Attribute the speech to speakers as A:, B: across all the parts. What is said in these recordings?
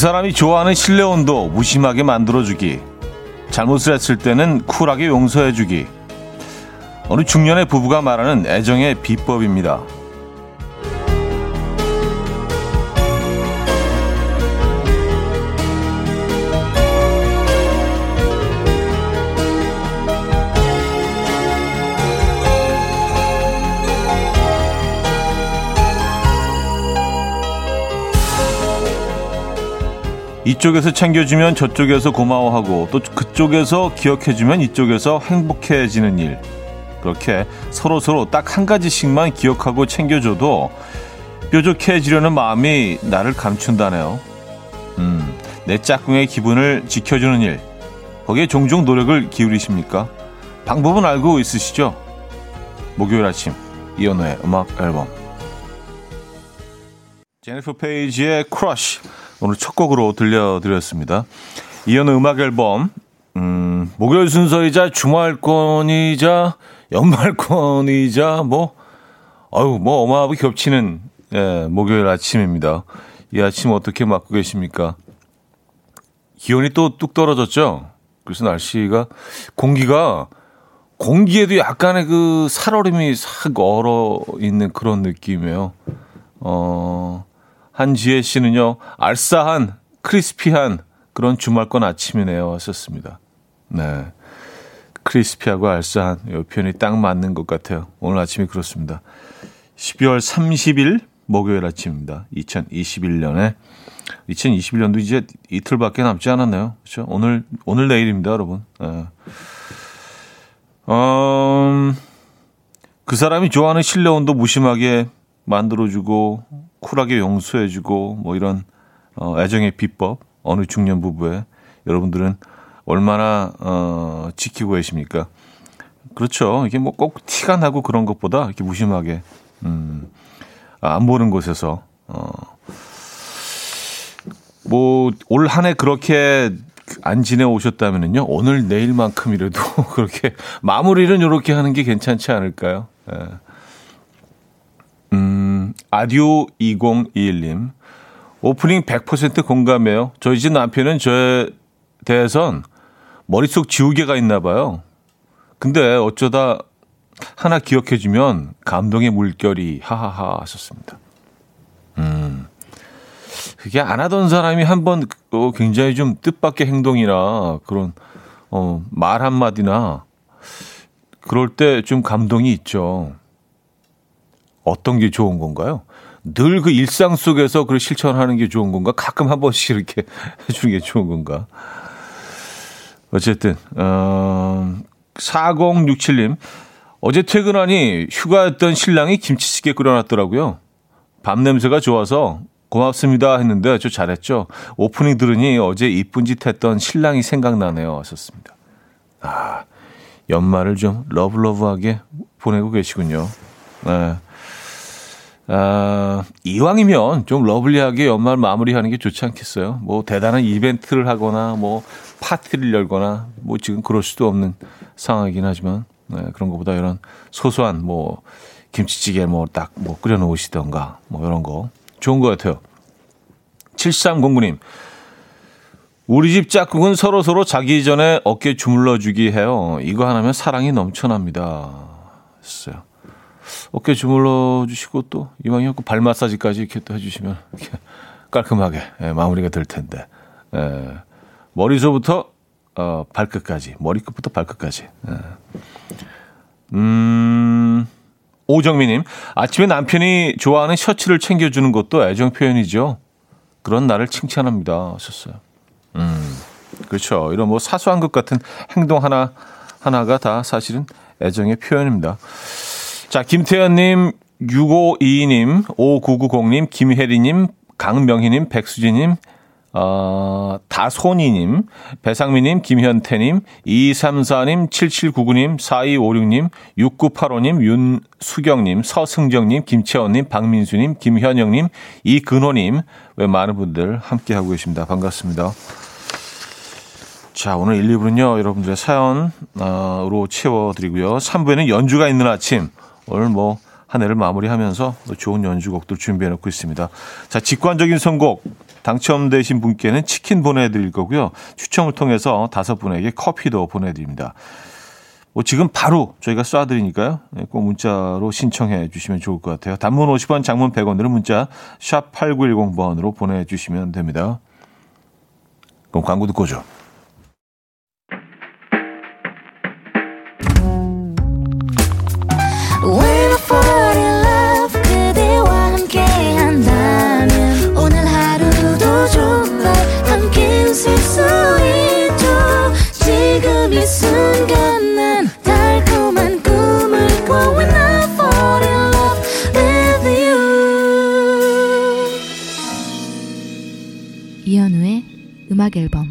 A: 그 사람이 좋아하는 실내 온도 무심하게 만들어주기. 잘못을 했을 때는 쿨하게 용서해주기. 어느 중년의 부부가 말하는 애정의 비법입니다. 이쪽에서 챙겨주면 저쪽에서 고마워하고 또 그쪽에서 기억해주면 이쪽에서 행복해지는 일. 그렇게 서로서로 딱 한 가지씩만 기억하고 챙겨줘도 뾰족해지려는 마음이 나를 감춘다네요. 음, 내 짝꿍의 기분을 지켜주는 일. 거기에 종종 노력을 기울이십니까? 방법은 알고 있으시죠? 목요일 아침 이연우의 음악 앨범 제니퍼 페이지의 Crush 오늘 첫 곡으로 들려드렸습니다. 이현우 음악 앨범 음, 목요일 순서이자 주말권이자 연말권이자 뭐 아유 뭐 어마어마하게 겹치는 예, 목요일 아침입니다. 이 아침 어떻게 맞고 계십니까? 기온이 또 뚝 떨어졌죠. 그래서 날씨가 공기가 공기에도 약간의 그 살얼음이 싹 얼어 있는 그런 느낌이에요. 어, 한지혜 씨는요, 알싸한, 크리스피한 그런 주말권 아침이네요. 하셨습니다. 네. 크리스피하고 알싸한 이 표현이 딱 맞는 것 같아요. 오늘 아침이 그렇습니다. 12월 30일 목요일 아침입니다. 2021년에 2021년도 이제 이틀밖에 남지 않았네요. 그렇죠? 오늘 오늘 내일입니다, 여러분. 네. 음, 그 사람이 좋아하는 실내 온도 무심하게 만들어주고 쿨하게 용서해주고 뭐 이런 어, 애정의 비법 어느 중년 부부에 여러분들은 얼마나 어, 지키고 계십니까? 그렇죠. 이게 뭐 꼭 티가 나고 그런 것보다 이렇게 무심하게 음, 안 보는 곳에서 어, 뭐올 한 해 그렇게 안 지내오셨다면요 오늘 내일만큼이라도 그렇게 마무리는 이렇게 하는 게 괜찮지 않을까요? 예. 음, 아디오 2021님. 오프닝 100% 공감해요. 저희 집 남편은 저에 대해선 머릿속 지우개가 있나 봐요. 근데 어쩌다 하나 기억해주면 감동의 물결이 하하하 하셨습니다. 음. 그게 안 하던 사람이 한번 어, 굉장히 좀 뜻밖의 행동이나 그런 어, 말 한마디나 그럴 때 좀 감동이 있죠. 어떤 게 좋은 건가요? 늘 그 일상 속에서 그걸 실천하는 게 좋은 건가? 가끔 한 번씩 이렇게 해주는 게 좋은 건가? 어쨌든, 어, 4067님. 어제 퇴근하니 휴가였던 신랑이 김치찌개 끓여놨더라고요. 밤 냄새가 좋아서 고맙습니다 했는데 저 잘했죠. 오프닝 들으니 어제 이쁜 짓 했던 신랑이 생각나네요. 하셨습니다. 아, 연말을 좀 lovely하게 보내고 계시군요. 네. 아, 이왕이면 좀 lovely하게 연말 마무리하는 게 좋지 않겠어요? 뭐 대단한 이벤트를 하거나 뭐 파티를 열거나 뭐 지금 그럴 수도 없는 상황이긴 하지만 네, 그런 것보다 이런 소소한 뭐 김치찌개 뭐 딱뭐 뭐 끓여 놓으시던가 뭐 이런 거 좋은 것 같아요. 7309님. 우리 집 짝꿍은 서로 서로 자기 전에 어깨 주물러 주기 해요. 이거 하나면 사랑이 넘쳐납니다. 했어요. 어깨 주물러 주시고 또 이왕이면 발 마사지까지 이렇게 또 해주시면 이렇게 깔끔하게 예, 마무리가 될 텐데 예, 머리서부터 어, 발끝까지 머리끝부터 발끝까지. 예. 음. 오정미님, 아침에 남편이 좋아하는 셔츠를 챙겨주는 것도 애정 표현이죠. 그런 나를 칭찬합니다. 하셨어요. 음, 그렇죠. 이런 뭐 사소한 것 같은 행동 하나, 하나가 다 사실은 애정의 표현입니다. 자, 김태현님, 6522님, 5990님, 김혜리님, 강명희님, 백수진님, 어, 다손이님, 배상미님, 김현태님, 2234님, 7799님, 4256님, 6985님, 윤수경님, 서승정님, 김채원님, 박민수님, 김현영님, 이근호님, 왜 많은 분들 함께하고 계십니다. 반갑습니다. 자, 오늘 1, 2부는요, 여러분들의 사연으로 채워드리고요. 3부에는 연주가 있는 아침, 오늘 뭐 한 해를 마무리하면서 좋은 연주곡들 준비해 놓고 있습니다. 자, 직관적인 선곡 당첨되신 분께는 치킨 보내드릴 거고요. 추첨을 통해서 다섯 분에게 커피도 보내드립니다. 뭐 지금 바로 저희가 쏴드리니까요. 네, 꼭 문자로 신청해 주시면 좋을 것 같아요. 단문 50원, 장문 100원으로 문자 샵 8910번으로 보내주시면 됩니다. 그럼 광고 듣고 오죠.
B: 음악 앨범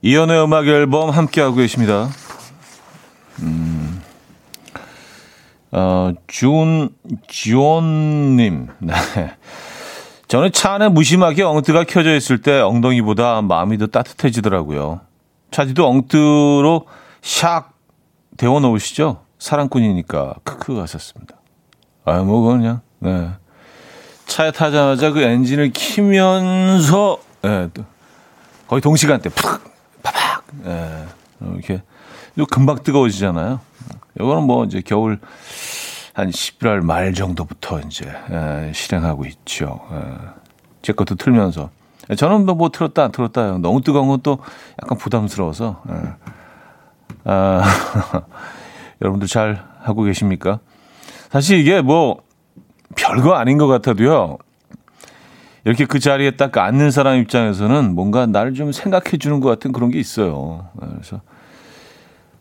A: 이연의 음악 앨범 함께하고 계십니다. 음, 어, 준, 지원님. 네. 저는 차 안에 무심하게 엉뜨가 켜져 있을 때 엉덩이보다 마음이 더 따뜻해지더라고요. 차지도 엉뜨로 샥 데워 놓으시죠? 사랑꾼이니까. 크크 하셨습니다. 아, 뭐, 그냥, 네. 차에 타자마자 그 엔진을 키면서 예, 거의 동시간대 팍 파박 예, 이렇게 금방 뜨거워지잖아요. 이거는 뭐 이제 겨울 한 11월 말 정도부터 이제 예, 실행하고 있죠. 예, 제 것도 틀면서 예, 저는 뭐, 뭐 틀었다 안 틀었다 너무 뜨거운 건 또 약간 부담스러워서 예. 아, 여러분들 잘 하고 계십니까? 사실 이게 뭐 별거 아닌 것 같아도요. 이렇게 그 자리에 딱 앉는 사람 입장에서는 뭔가 나를 좀 생각해 주는 것 같은 그런 게 있어요. 그래서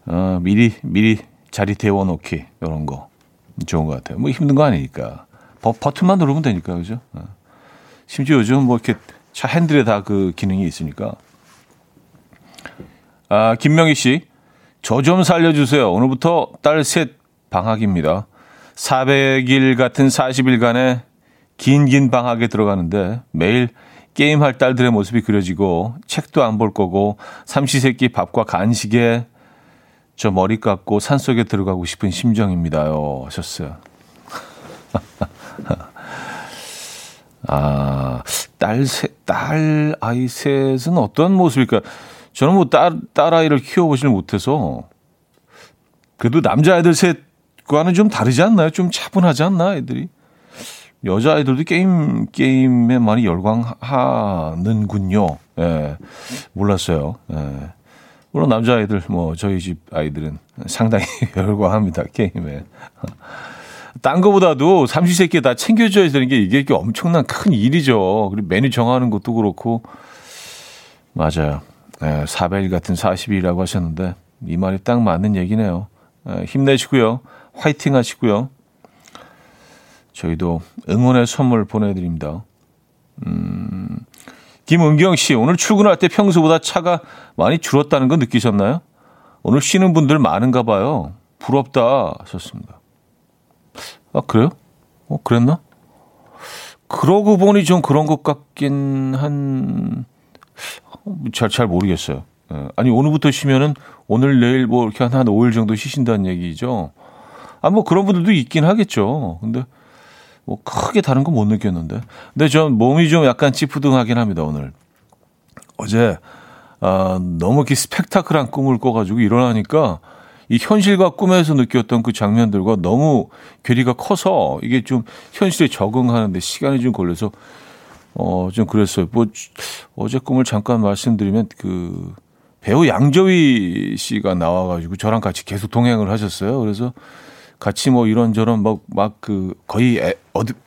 A: 어, 미리 미리 자리 데워 놓기 이런 거 좋은 것 같아요. 뭐 힘든 거 아니니까 버, 버튼만 누르면 되니까 그죠? 어. 심지어 요즘 뭐 이렇게 차 핸들에 다 그 기능이 있으니까. 아 김명희 씨, 저 좀 살려주세요. 오늘부터 딸 셋 방학입니다. 400일 같은 40일간의 긴긴 방학에 들어가는데 매일 게임할 딸들의 모습이 그려지고 책도 안 볼 거고 삼시세끼 밥과 간식에 저 머리 깎고 산속에 들어가고 싶은 심정입니다요. 하셨어요. 아, 딸 셋, 딸 아이 셋은 어떤 모습일까? 저는 뭐 딸, 딸 아이를 키워보질 못해서 그래도 남자아이들 셋 그거와는 좀 다르지 않나요? 좀 차분하지 않나, 애들이? 여자 아이들도 게임, 게임에 많이 열광하는군요. 예. 몰랐어요. 예. 물론 남자 아이들, 뭐, 저희 집 아이들은 상당히 열광합니다, 게임에. 딴 거보다도 삼시세끼 다 챙겨줘야 되는 게 이게 엄청난 큰 일이죠. 그리고 메뉴 정하는 것도 그렇고. 맞아요. 예, 400일 같은 40일이라고 하셨는데, 이 말이 딱 맞는 얘기네요. 예, 힘내시고요. 화이팅 하시고요. 저희도 응원의 선물 보내드립니다. 음, 김은경 씨, 오늘 출근할 때 평소보다 차가 많이 줄었다는 거 느끼셨나요? 오늘 쉬는 분들 많은가 봐요. 부럽다 하셨습니다. 아, 그래요? 어, 그랬나? 그러고 보니 좀 그런 것 같긴 한, 잘, 잘 모르겠어요. 예, 아니, 오늘부터 쉬면은 오늘, 내일 뭐 이렇게 한, 한 5일 정도 쉬신다는 얘기죠. 아, 뭐 그런 분들도 있긴 하겠죠. 근데 뭐 크게 다른 건 못 느꼈는데. 근데 전 몸이 좀 약간 찌푸둥하긴 합니다, 오늘. 어제, 아, 너무 이렇게 스펙타클한 꿈을 꿔가지고 일어나니까 이 현실과 꿈에서 느꼈던 그 장면들과 너무 괴리가 커서 이게 좀 현실에 적응하는데 시간이 좀 걸려서 어, 좀 그랬어요. 뭐, 어제 꿈을 잠깐 말씀드리면 그 배우 양조위 씨가 나와가지고 저랑 같이 계속 동행을 하셨어요. 그래서 같이 뭐 이런저런 막, 막 그 거의 애,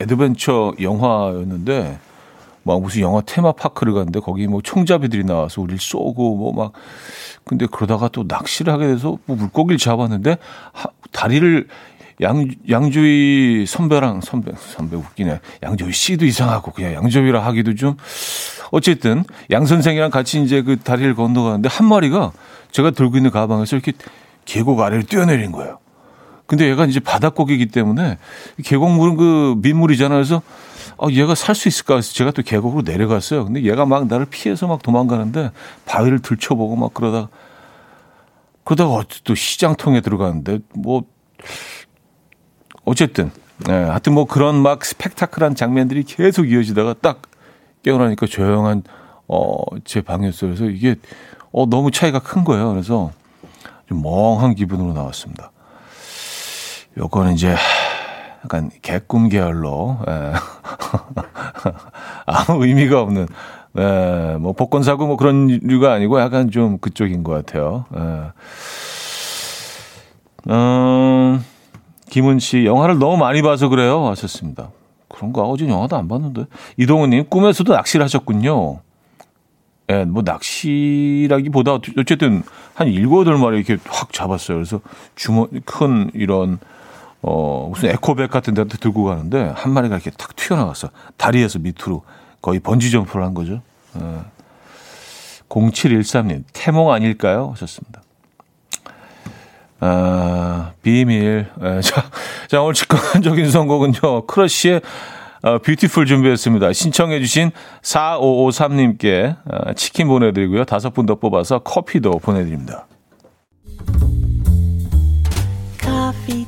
A: 애드벤처 영화였는데 막 무슨 영화 테마파크를 갔는데 거기 뭐 총잡이들이 나와서 우리를 쏘고 뭐 막 근데 그러다가 또 낚시를 하게 돼서 뭐 물고기를 잡았는데 하, 다리를 양, 양조위 선배랑 선배, 선배 웃기네. 양조위 씨도 이상하고 그냥 양조위라 하기도 좀 어쨌든 양 선생이랑 같이 이제 그 다리를 건너가는데 한 마리가 제가 들고 있는 가방에서 이렇게 계곡 아래를 뛰어내린 거예요. 근데 얘가 이제 바닷고기이기 때문에 계곡물은 그 민물이잖아요. 그래서 아, 얘가 살 수 있을까 해서 제가 또 계곡으로 내려갔어요. 근데 얘가 막 나를 피해서 막 도망가는데 바위를 들춰보고 막 그러다가 그러다가 또 시장통에 들어가는데 뭐 어쨌든 네, 하여튼 뭐 그런 막 스펙타클한 장면들이 계속 이어지다가 딱 깨어나니까 조용한 어, 제 방이었어요. 그래서 이게 어, 너무 차이가 큰 거예요. 그래서 좀 멍한 기분으로 나왔습니다. 요거는 이제 약간 개꿈 계열로 예. 아무 의미가 없는 예, 뭐 복권 사고 뭐 그런 류가 아니고 약간 좀 그쪽인 것 같아요. 예. 음, 김은 씨 영화를 너무 많이 봐서 그래요. 하셨습니다. 그런가 어제 영화도 안 봤는데 이동훈님 꿈에서도 낚시를 하셨군요. 예, 뭐 낚시라기보다 어쨌든 한 일곱 마리 이렇게 확 잡았어요. 그래서 주머 큰 이런 어 무슨 에코백 같은 데한테 들고 가는데 한 마리가 이렇게 탁 튀어나왔어. 다리에서 밑으로 거의 번지 점프를 한 거죠. 예. 0713님 태몽 아닐까요? 하셨습니다. 아, 비밀. 예, 자, 자, 오늘 직관적인 선곡은요, 크러쉬의 어, 뷰티풀 준비했습니다. 신청해주신 4553님께 어, 치킨 보내드리고요. 다섯 분 더 뽑아서 커피도 보내드립니다.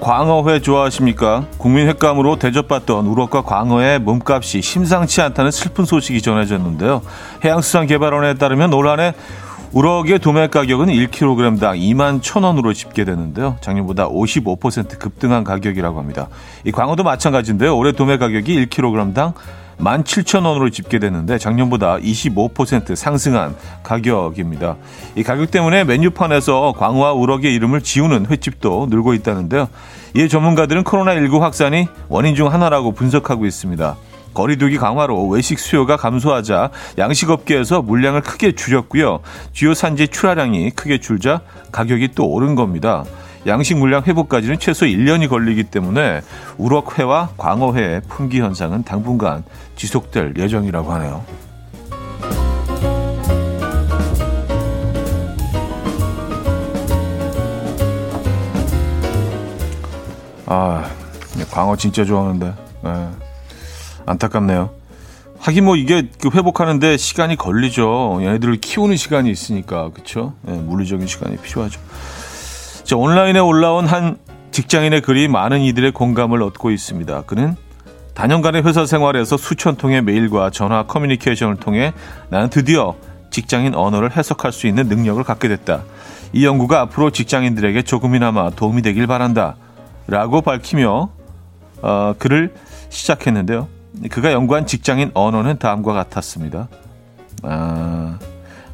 A: 광어회 좋아하십니까? 국민 횟감으로 대접받던 우럭과 광어의 몸값이 심상치 않다는 슬픈 소식이 전해졌는데요. 해양수산개발원에 따르면 올 한해 우럭의 도매 가격은 1kg당 2만 1,000원으로 집계되는데요. 작년보다 55% 급등한 가격이라고 합니다. 이 광어도 마찬가지인데요. 올해 도매 가격이 1kg당 17,000원으로 집계됐는데 작년보다 25% 상승한 가격입니다. 이 가격 때문에 메뉴판에서 광어와 우럭의 이름을 지우는 횟집도 늘고 있다는데요. 이에 전문가들은 코로나19 확산이 원인 중 하나라고 분석하고 있습니다. 거리두기 강화로 외식 수요가 감소하자 양식업계에서 물량을 크게 줄였고요. 주요 산지 출하량이 크게 줄자 가격이 또 오른 겁니다. 양식 물량 회복까지는 최소 1년이 걸리기 때문에 우럭회와 광어회의 품귀 현상은 당분간 지속될 예정이라고 하네요. 아, 광어 진짜 좋아하는데. 네. 안타깝네요. 하긴 뭐 이게 그 회복하는데 시간이 걸리죠. 얘네들을 키우는 시간이 있으니까 그렇죠. 네, 물리적인 시간이 필요하죠. 자, 온라인에 올라온 한 직장인의 글이 많은 이들의 공감을 얻고 있습니다. 그는 다년간의 회사 생활에서 수천 통의 메일과 전화 커뮤니케이션을 통해 나는 드디어 직장인 언어를 해석할 수 있는 능력을 갖게 됐다. 이 연구가 앞으로 직장인들에게 조금이나마 도움이 되길 바란다. 라고 밝히며 어, 글을 시작했는데요. 그가 연구한 직장인 언어는 다음과 같았습니다. 아,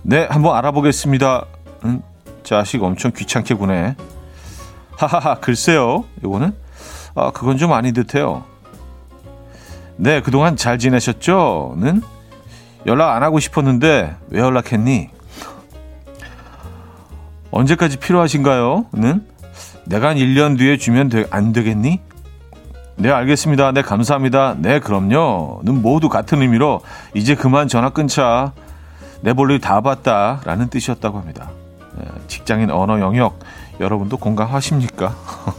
A: 네, 한번 알아보겠습니다. 음, 자식 엄청 귀찮게 구네. 하하하, 글쎄요. 이거는 아, 그건 좀 아닌 듯해요. 네, 그동안 잘 지내셨죠? 는 연락 안 하고 싶었는데 왜 연락했니? 언제까지 필요하신가요? 는 내가 한 1년 뒤에 주면 되, 안 되겠니? 네, 알겠습니다. 네, 감사합니다. 네, 그럼요. 는 모두 같은 의미로 이제 그만 전화 끊자. 내 볼일 다 봤다. 라는 뜻이었다고 합니다. 네, 직장인 언어 영역, 여러분도 공감하십니까?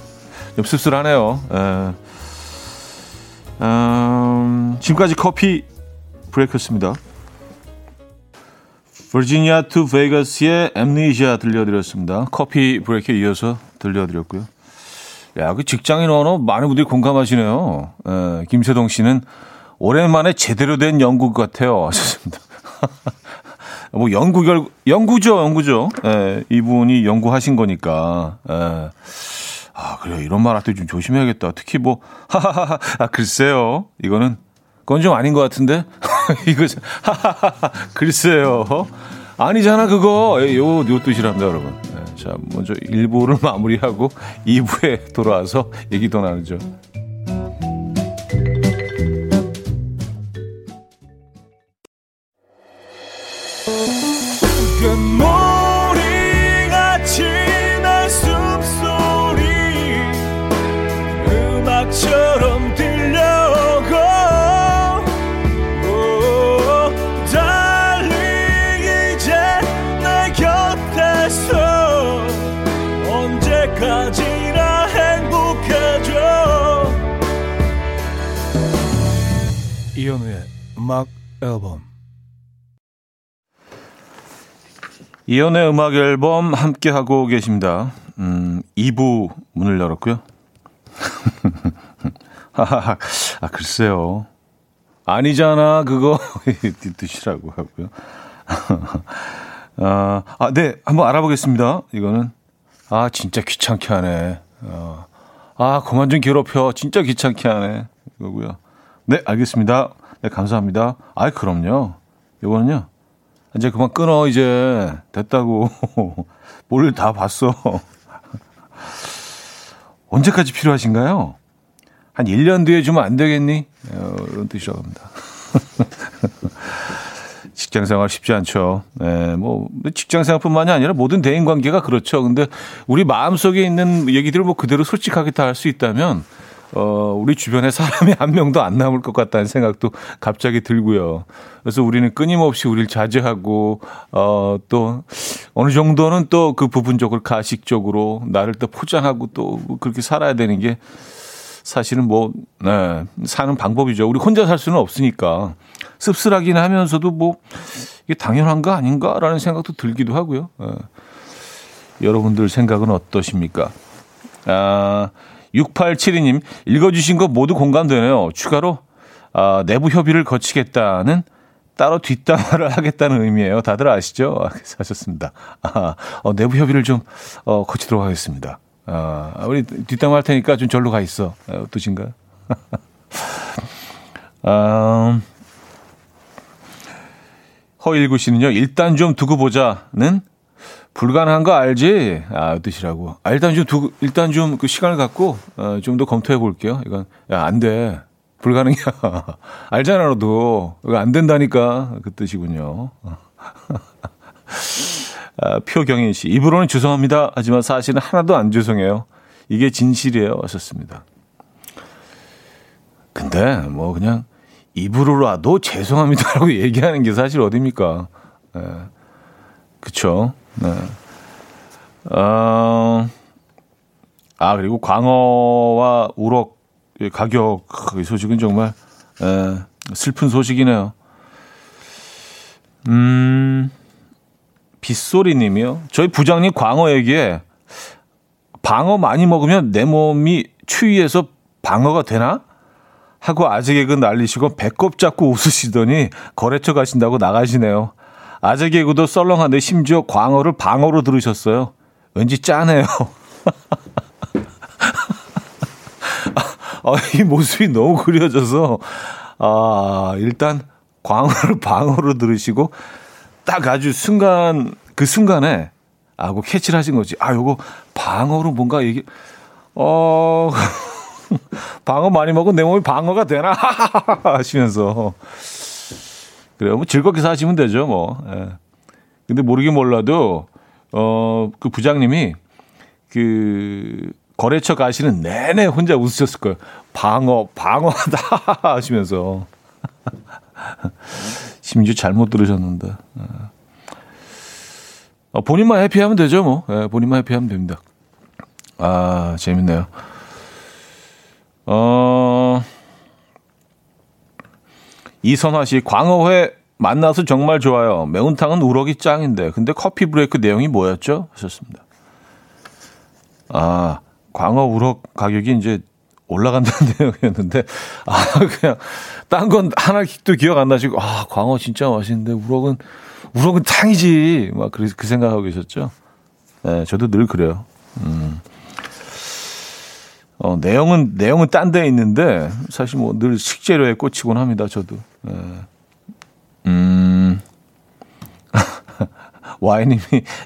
A: 좀 씁쓸하네요. 네. 음, 지금까지 coffee break였습니다. Virginia to Vegas의 Amnesia 들려드렸습니다. coffee break에 이어서 들려드렸고요. 야, 그 직장인 언어 많은 분들이 공감하시네요. 에, 김세동 씨는 오랜만에 제대로 된 연구 같아요. 하셨습니다. 뭐 연구 결 연구죠, 연구죠. 에, 이분이 연구하신 거니까. 에. 아, 그래요. 이런 말 할 때 좀 조심해야겠다. 특히 뭐 하하하 아, 글쎄요. 이거는 그건 좀 아닌 것 같은데. 이거 하하하 글쎄요. 아니잖아 그거. 요, 요 뜻이랍니다, 여러분. 자, 먼저 1부를 마무리하고 2부에 돌아와서 얘기 더 나누죠. 이현우의 음악 앨범 이연의 음악 앨범 함께 하고 계십니다. 음, 2부 문을 열었고요. 아, 글쎄요. 아니잖아, 그거. 뜻이라고 하고요. 아, 아, 네, 한번 알아보겠습니다. 이거는. 아, 진짜 귀찮게 하네. 어. 아, 그만 좀 괴롭혀. 진짜 귀찮게 하네. 이거고요. 네, 알겠습니다. 네, 감사합니다. 아, 그럼요. 이거는요. 이제 그만 끊어, 이제. 됐다고. 뭘 다 봤어. 언제까지 필요하신가요? 한 1년 뒤에 주면 안 되겠니? 어, 이런 뜻이라고 합니다. 직장 생활 쉽지 않죠. 네, 뭐, 직장 생활뿐만이 아니라 모든 대인 관계가 그렇죠. 근데 우리 마음속에 있는 얘기들을 뭐 그대로 솔직하게 다 할 수 있다면 어, 우리 주변에 사람이 한 명도 안 남을 것 같다는 생각도 갑자기 들고요. 그래서 우리는 끊임없이 우리를 자제하고, 어, 또, 어느 정도는 또 그 부분적으로 가식적으로 나를 또 포장하고 또 그렇게 살아야 되는 게 사실은 뭐, 네, 사는 방법이죠. 우리 혼자 살 수는 없으니까. 씁쓸하긴 하면서도 뭐, 이게 당연한 거 아닌가라는 생각도 들기도 하고요. 네. 여러분들 생각은 어떠십니까? 아, 6872님, 읽어주신 거 모두 공감되네요. 추가로, 아, 내부 협의를 거치겠다는 따로 뒷담화를 하겠다는 의미예요. 다들 아시죠? 아, 하셨습니다. 아, 어, 내부 협의를 좀, 어, 거치도록 하겠습니다. 아, 우리 뒷담화 할 테니까 좀 절로 가 있어. 아, 어떠신가요? 아, 허일구 씨는요, 일단 좀 두고 보자는 불가능한 거 알지? 아, 뜻이라고. 아, 일단 좀 두, 일단 좀 그 시간을 갖고, 어, 좀 더 검토해 볼게요. 이건, 야, 안 돼. 불가능이야. 알잖아, 너도. 이거 안 된다니까. 그 뜻이군요. 아, 표경인 씨. 입으로는 죄송합니다. 하지만 사실은 하나도 안 죄송해요. 이게 진실이에요. 하셨습니다. 근데, 뭐, 그냥, 입으로라도 죄송합니다라고 얘기하는 게 사실 어딥니까? 예. 그쵸. 네. 어, 아, 그리고 광어와 우럭 가격 소식은 정말 에, 슬픈 소식이네요. 음, 빗소리 님이요. 저희 부장님 광어 얘기에 방어 많이 먹으면 내 몸이 추위해서 방어가 되나? 하고 아재 개그 날리시고 배꼽 잡고 웃으시더니 거래처 가신다고 나가시네요. 아재 개구도 썰렁한데 심지어 광어를 방어로 들으셨어요. 왠지 짜네요. 아, 이 모습이 너무 그려져서, 아, 일단 광어를 방어로 들으시고, 딱 아주 순간, 그 순간에, 아고 캐치를 하신 거지. 아, 요거 방어로 뭔가 얘기, 어, 방어 많이 먹은 내 몸이 방어가 되나? 하시면서. 그래요. 뭐 즐겁게 사시면 되죠, 뭐. 예. 근데 모르긴 몰라도, 어, 그 부장님이 그 거래처 가시는 내내 혼자 웃으셨을 거예요. 방어, 방어하다 하시면서. 심지어 잘못 들으셨는데. 예. 어, 본인만 해피하면 되죠, 뭐. 예, 본인만 해피하면 됩니다. 아, 재밌네요. 어, 이선화 씨, 광어회 만나서 정말 좋아요. 매운탕은 우럭이 짱인데. 근데 커피 브레이크 내용이 뭐였죠? 하셨습니다. 아, 광어 우럭 가격이 이제 올라간다는 내용이었는데, 아, 그냥, 딴 건 하나도 기억 안 나시고, 아, 광어 진짜 맛있는데, 우럭은, 우럭은 탕이지. 막, 그, 그 생각하고 계셨죠? 네, 저도 늘 그래요. 음. 어, 내용은, 내용은 딴 데 있는데, 사실 뭐 늘 식재료에 꽂히곤 합니다, 저도. 예. 음. 와이님이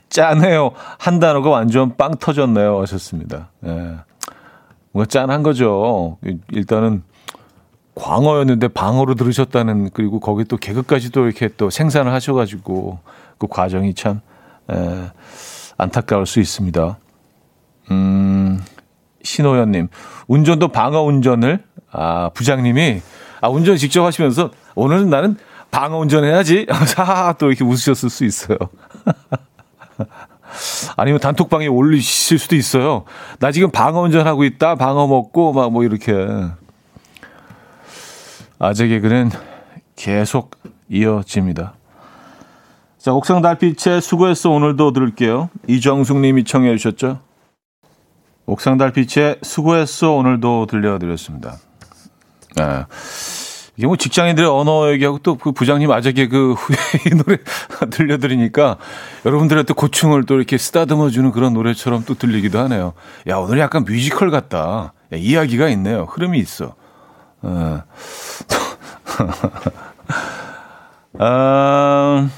A: 짠해요. 한 단어가 완전 빵 터졌네요. 하셨습니다. 예. 뭔가 짠한 거죠. 일단은 광어였는데 방어로 들으셨다는, 그리고 거기 또 개그까지 도 이렇게 또 생산을 하셔가지고, 그 과정이 참, 에, 예, 안타까울 수 있습니다. 음, 신호연님, 운전도 방어 운전을, 아, 부장님이, 아, 운전 직접 하시면서, 오늘은 나는 방어 운전해야지. 하하, 또 이렇게 웃으셨을 수 있어요. 아니면 단톡방에 올리실 수도 있어요. 나 지금 방어 운전하고 있다. 방어 먹고, 막 뭐 이렇게. 아재 개그는 계속 이어집니다. 자, 옥상 달빛의 수고했어 오늘도 들을게요. 이정숙 님이 청해 주셨죠? 옥상 달빛의 수고했어 오늘도 들려드렸습니다. 아, 이게 뭐 직장인들의 언어 얘기하고 또 그 부장님 아재개 그 후에 이 노래 들려드리니까 여러분들의 또 고충을 또 이렇게 쓰다듬어 주는 그런 노래처럼 또 들리기도 하네요. 야, 오늘 약간 뮤지컬 같다. 야, 이야기가 있네요. 흐름이 있어. 어. 아,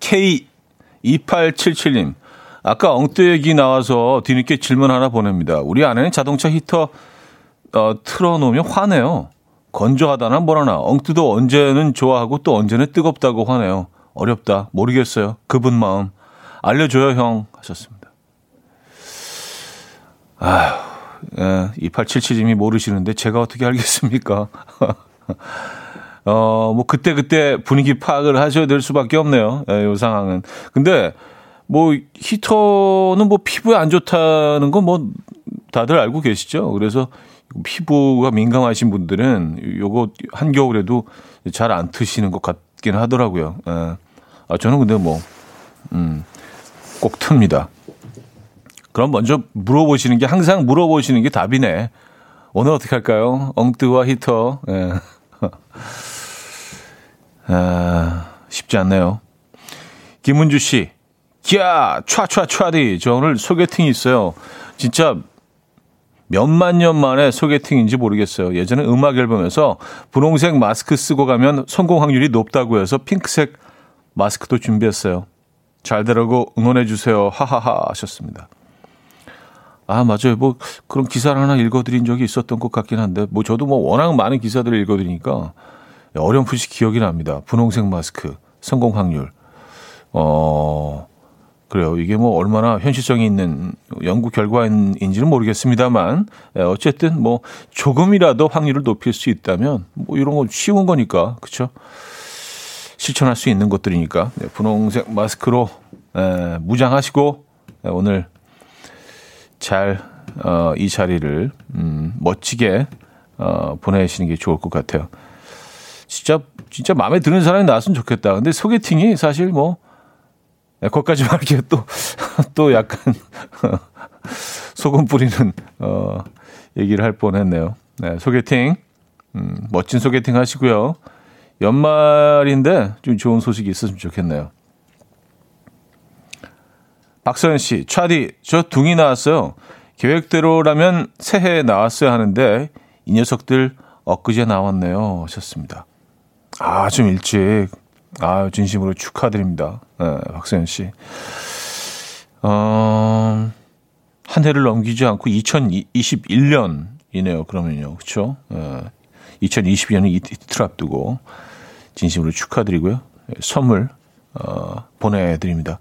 A: K2877님. 아까 엉뜨 얘기 나와서 뒤늦게 질문 하나 보냅니다. 우리 아내는 자동차 히터 어, 틀어놓으면 화내요. 건조하다나 뭐라나 엉뜨도 언제는 좋아하고 또 언제는 뜨겁다고 화내요. 어렵다. 모르겠어요. 그분 마음. 알려줘요, 형. 하셨습니다. 아휴, 예, 2877님이 모르시는데 제가 어떻게 알겠습니까? 어, 뭐, 그때그때 분위기 파악을 하셔야 될 수밖에 없네요. 예, 요 상황은. 근데, 뭐, 히터는 뭐 피부에 안 좋다는 건 뭐, 다들 알고 계시죠? 그래서 피부가 민감하신 분들은 요거 한겨울에도 잘 안 트시는 것 같긴 하더라고요. 예. 아, 저는 근데 뭐, 음, 꼭 틉니다. 그럼 먼저 물어보시는 게, 항상 물어보시는 게 답이네. 오늘 어떻게 할까요? 엉뜨와 히터. 예. 아, 쉽지 않네요. 김은주 씨, 야, 촤촤촤디. 저 오늘 소개팅이 있어요. 진짜 몇만 년 만에 소개팅인지 모르겠어요. 예전에 음악 앨범에서 분홍색 마스크 쓰고 가면 성공 확률이 높다고 해서 핑크색 마스크도 준비했어요. 잘 되라고 응원해 주세요. 하하하 하셨습니다. 아, 맞아요. 뭐 그런 기사를 하나 읽어드린 적이 있었던 것 같긴 한데, 뭐 저도 뭐 워낙 많은 기사들을 읽어드리니까 어렴풋이 기억이 납니다. 분홍색 마스크, 성공 확률. 어, 그래요. 이게 뭐 얼마나 현실성이 있는 연구 결과인지는 모르겠습니다만, 예, 어쨌든 뭐 조금이라도 확률을 높일 수 있다면, 뭐 이런 건 쉬운 거니까, 그쵸? 실천할 수 있는 것들이니까, 네, 분홍색 마스크로, 에, 예, 무장하시고, 에, 예, 오늘 잘, 어, 이 자리를, 음, 멋지게, 어, 보내시는 게 좋을 것 같아요. 진짜 진짜 마음에 드는 사람이 나왔으면 좋겠다. 근데 소개팅이 사실 뭐 네, 거기까지 말기에 또또 약간 소금 뿌리는 어 얘기를 할 뻔 했네요. 네, 소개팅 음, 멋진 소개팅 하시고요. 연말인데 좀 좋은 소식이 있었으면 좋겠네요. 박서연 씨, 차디, 저 둥이 나왔어요. 계획대로라면 새해에 나왔어야 하는데 이 녀석들 엊그제 나왔네요. 하셨습니다. 아, 좀 일찍. 아, 진심으로 축하드립니다. 네, 박세현 씨. 어, 한 해를 넘기지 않고 2021년이네요. 그러면요. 그쵸? 네, 2022년은 이틀 앞두고 진심으로 축하드리고요. 선물, 어, 보내드립니다.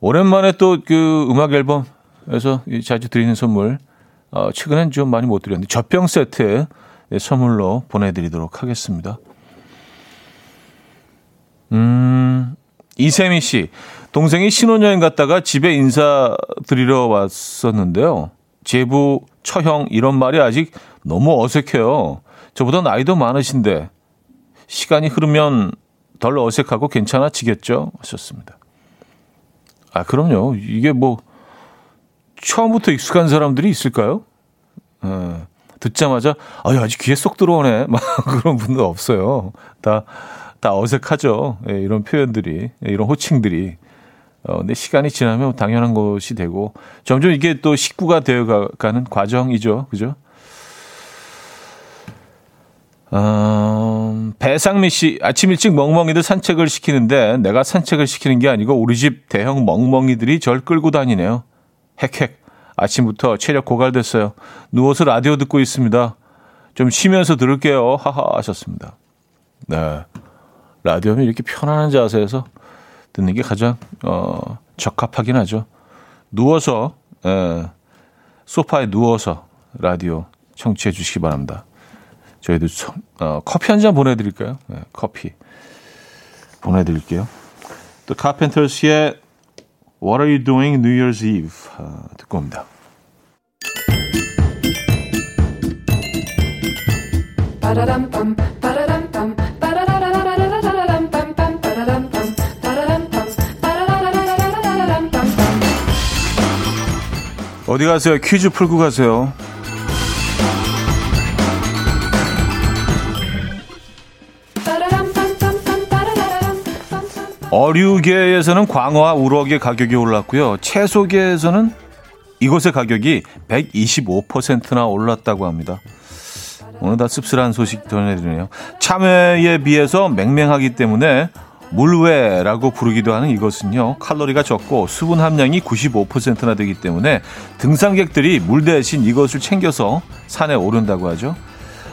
A: 오랜만에 또 그 음악 앨범에서 자주 드리는 선물, 어, 최근엔 좀 많이 못 드렸는데, 젖병 세트 선물로 보내드리도록 하겠습니다. 음, 이세미 씨. 동생이 신혼여행 갔다가 집에 인사드리러 왔었는데요. 제부, 처형, 이런 말이 아직 너무 어색해요. 저보다 나이도 많으신데, 시간이 흐르면 덜 어색하고 괜찮아지겠죠? 하셨습니다. 아, 그럼요. 이게 뭐, 처음부터 익숙한 사람들이 있을까요? 어, 듣자마자, 아유, 아직 귀에 쏙 들어오네. 막 그런 분도 없어요. 다 다 어색하죠. 예, 이런 표현들이, 예, 이런 호칭들이. 어, 근데 시간이 지나면 당연한 것이 되고, 점점 이게 또 식구가 되어가는 과정이죠. 그죠? 어, 배상미 씨, 아침 일찍 멍멍이들 산책을 시키는데 내가 산책을 시키는 게 아니고 우리 집 대형 멍멍이들이 절 끌고 다니네요. 헥헥. 아침부터 체력 고갈됐어요. 누워서 라디오 듣고 있습니다. 좀 쉬면서 들을게요. 하하 하셨습니다. 네. 라디오는 이렇게 편안한 자세에서 듣는 게 가장 어, 적합하긴 하죠. 누워서 에, 예, 소파에 누워서 라디오 청취해 주시기 바랍니다. 저희도 어, 커피 한 잔 보내드릴까요? 네, 커피 보내드릴게요. 또 카펜터스의 What Are You Doing New Year's Eve 어, 듣고 옵니다. 어디 가세요? 퀴즈 풀고 가세요. 어류계에서는 광어와 우럭의 가격이 올랐고요. 채소계에서는 이곳의 가격이 125%나 올랐다고 합니다. 오늘 다 씁쓸한 소식 전해드리네요. 참외에 비해서 맹맹하기 때문에 물회라고 부르기도 하는 이것은요 칼로리가 적고 수분 함량이 95%나 되기 때문에 등산객들이 물 대신 이것을 챙겨서 산에 오른다고 하죠.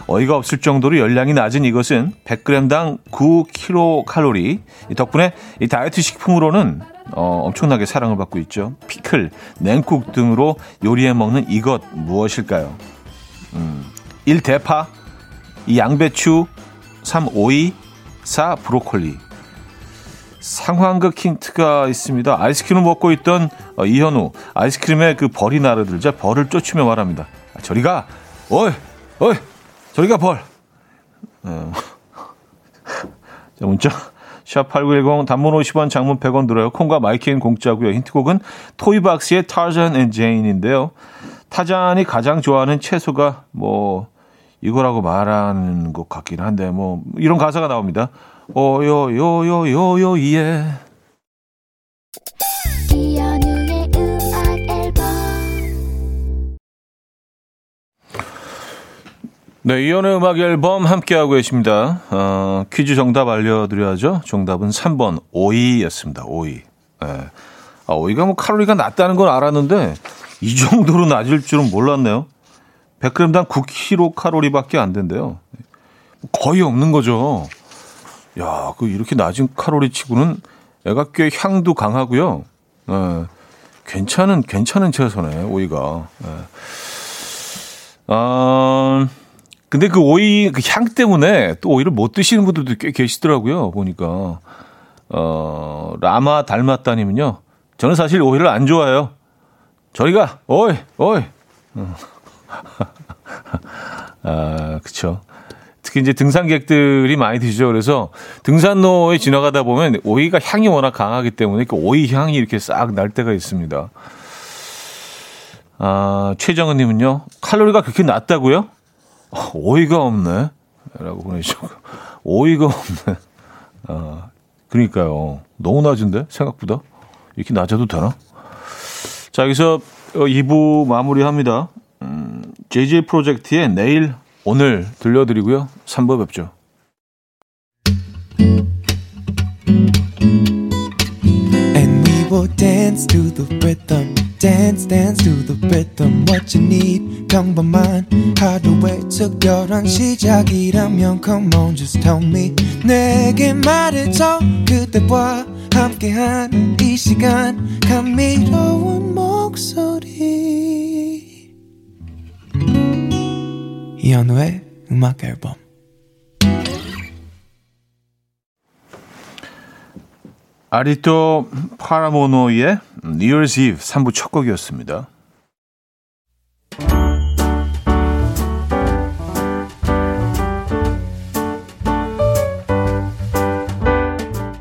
A: 어이가 없을 정도로 열량이 낮은 이것은 100g당 9kcal. 덕분에 이 다이어트 식품으로는 어, 엄청나게 사랑을 받고 있죠. 피클, 냉국 등으로 요리해 먹는 이것 무엇일까요? 음, 1. 대파 2. 양배추 3. 오이 4. 브로콜리 상황극 힌트가 있습니다. 아이스크림을 먹고 있던 어, 이현우 아이스크림에 그 벌이 날아들자 벌을 쫓으며 말합니다. 아, 저리가 어이 어이 저리가 벌. 어. 자 문자 샵8910 단문 50원 장문 100원 들어요. 콩과 마이케이는 공짜고요. 힌트곡은 Toy-Box의 Tarzan and Jane인데요. 타잔이 가장 좋아하는 채소가 뭐 이거라고 말하는 것 같긴 한데 뭐 이런 가사가 나옵니다. 오요요요요요 예. 네, 이연의 음악 앨범 함께하고 계십니다. 어, 퀴즈 정답 알려드려야죠. 정답은 3번, 오이였습니다. 오이. 네. 아, 오이가 뭐 칼로리가 낮다는 건 알았는데, 이 정도로 낮을 줄은 몰랐네요. 100g당 9kcal 밖에 안 된대요. 거의 없는 거죠. 야, 그 이렇게 낮은 칼로리 치고는 애가 꽤 향도 강하고요. 예, 괜찮은, 괜찮은 채소네, 오이가. 예. 아, 근데 그 오이 그 향 때문에 또 오이를 못 드시는 분들도 꽤 계시더라고요, 보니까. 어, 라마 닮았다님은요. 저는 사실 오이를 안 좋아해요. 저희가, 오이, 오이. 아, 그쵸. 특히 이제 등산객들이 많이 드시죠. 그래서 등산로에 지나가다 보면 오이가 향이 워낙 강하기 때문에 그 오이 향이 이렇게 싹 날 때가 있습니다. 아, 최정은 님은요. 칼로리가 그렇게 낮다고요? 어, 오이가 없네. 라고 보내주셨고. 오이가 없네. 아, 그러니까요. 너무 낮은데? 생각보다. 이렇게 낮아도 되나? 자, 여기서 2부 마무리합니다. 음, JJ 프로젝트의 내일 오늘 들려드리고요. 3부 뵙죠. And we will dance to the rhythm. dance dance to the rhythm what you need 평범한 하루의 특별한 시작이라면 come on just tell me 내게 말해줘 그대와 함께한 이 시간 감미로운 목소리 이현우의 음악 앨범 아리토 파라모노의 New Year's Eve 3부 첫 곡이었습니다.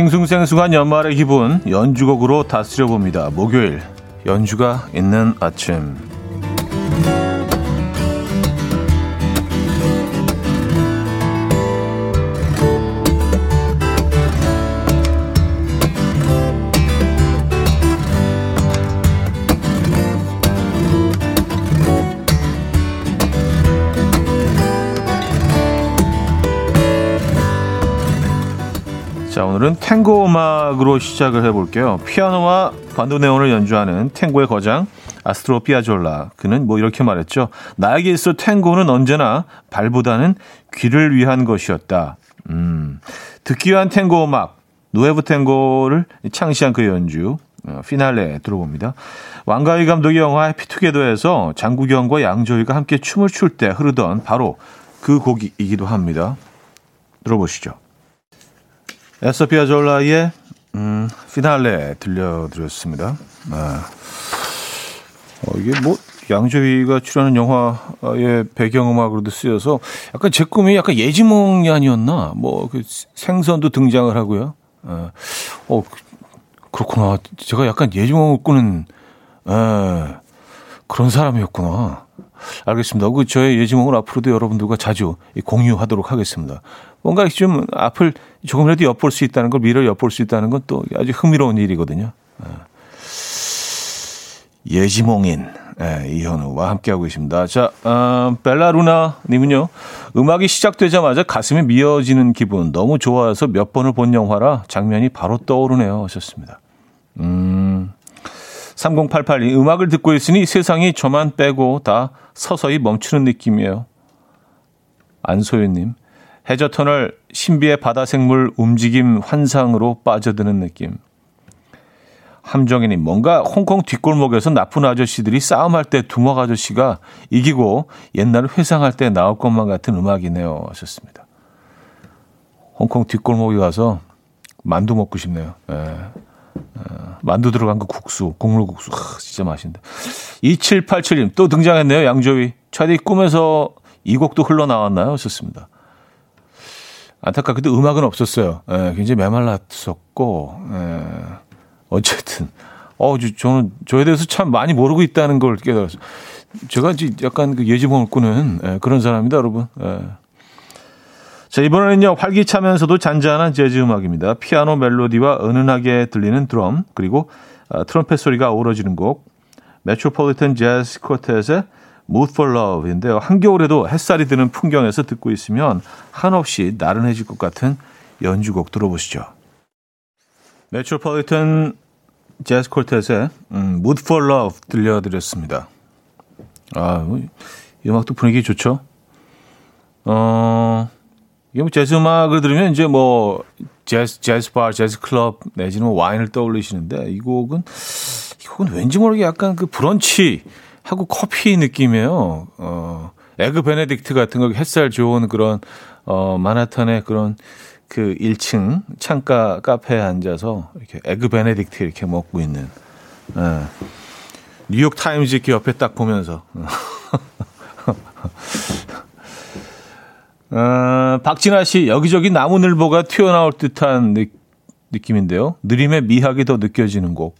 A: 싱숭생숭한 연말의 기분 연주곡으로 다스려 봅니다. 목요일 연주가 있는 아침. 오늘은 탱고 음악으로 시작을 해볼게요. 피아노와 반도네온을 연주하는 탱고의 거장 아스토르 피아졸라. 그는 뭐 이렇게 말했죠. 나에게 있어 탱고는 언제나 발보다는 귀를 위한 것이었다. 음, 듣기 위한 탱고 음악, nuevo tango를 창시한 그 연주, 어, 피날레 들어봅니다. 왕가위 감독의 영화 Happy Together에서 장국영과 양조위가 함께 춤을 출 때 흐르던 바로 그 곡이기도 합니다. 들어보시죠. 에서 피아 졸라의 음, 피날레 들려드렸습니다. 아, 어, 이게 뭐 양조위가 출연한 영화의 배경음악으로도 쓰여서 약간 제 꿈이 약간 예지몽이 아니었나? 뭐 그 생선도 등장을 하고요. 아, 어, 그렇구나. 제가 약간 예지몽을 꾸는 에, 그런 사람이었구나. 알겠습니다. 그 저의 예지몽을 앞으로도 여러분들과 자주 공유하도록 하겠습니다. 뭔가 좀 앞을 조금이라도 엿볼 수 있다는 걸 미래를 엿볼 수 있다는 건 또 아주 흥미로운 일이거든요. 예. 예지몽인 예, 이현우와 함께하고 있습니다. 자, 어, 벨라루나님은요. 음악이 시작되자마자 가슴이 미어지는 기분 너무 좋아서 몇 번을 본 영화라 장면이 바로 떠오르네요 하셨습니다. 음, 3088님 음악을 듣고 있으니 세상이 저만 빼고 다 서서히 멈추는 느낌이에요. 안소연님 해저터널 신비의 바다 생물 움직임 환상으로 빠져드는 느낌. 함정희님, 뭔가 홍콩 뒷골목에서 나쁜 아저씨들이 싸움할 때 둥어 아저씨가 이기고 옛날 회상할 때 나올 것만 같은 음악이네요. 하셨습니다. 홍콩 뒷골목에 가서 만두 먹고 싶네요. 예. 어, 만두 들어간 그 국수, 국물국수. 하, 진짜 맛있는데. 2787님, 또 등장했네요. 양조위. 차디 꿈에서 이 곡도 흘러나왔나요? 하셨습니다. 안타깝게도 음악은 없었어요. 예, 굉장히 메말랐었고, 예, 어쨌든, 어, 저는 저에 대해서 참 많이 모르고 있다는 걸 깨달았어요. 제가 이제 약간 그 예지몽을 꾸는 예, 그런 사람입니다, 여러분. 예. 자, 이번에는요, 활기차면서도 잔잔한 재즈 음악입니다. 피아노 멜로디와 은은하게 들리는 드럼, 그리고 어, 트럼펫 소리가 어우러지는 곡, 메트로폴리탄 재즈 쿼텟의 Mood for Love인데요. 한겨울에도 햇살이 드는 풍경에서 듣고 있으면 한없이 나른해질 것 같은 연주곡 들어보시죠. 메트로폴리탄 재즈 콜텟의 음, Mood for Love 들려드렸습니다. 아, 이 음악도 분위기 좋죠? 어, 이게 뭐 재즈 음악을 들으면 이제 뭐 재즈, 재즈 바, 재즈 클럽 내지는 뭐 와인을 떠올리시는데 이 곡은, 이 곡은 왠지 모르게 약간 그 브런치 하고 커피 느낌이에요. 어, egg benedict 같은 거 햇살 좋은 그런 어 맨해튼의 그런 그 1층 창가 카페에 앉아서 이렇게 egg benedict 이렇게 먹고 있는 예. 뉴욕 타임즈 옆에 딱 보면서 어, 박진아 씨 여기저기 나무늘보가 튀어나올 듯한 느, 느낌인데요. 느림의 미학이 더 느껴지는 곡.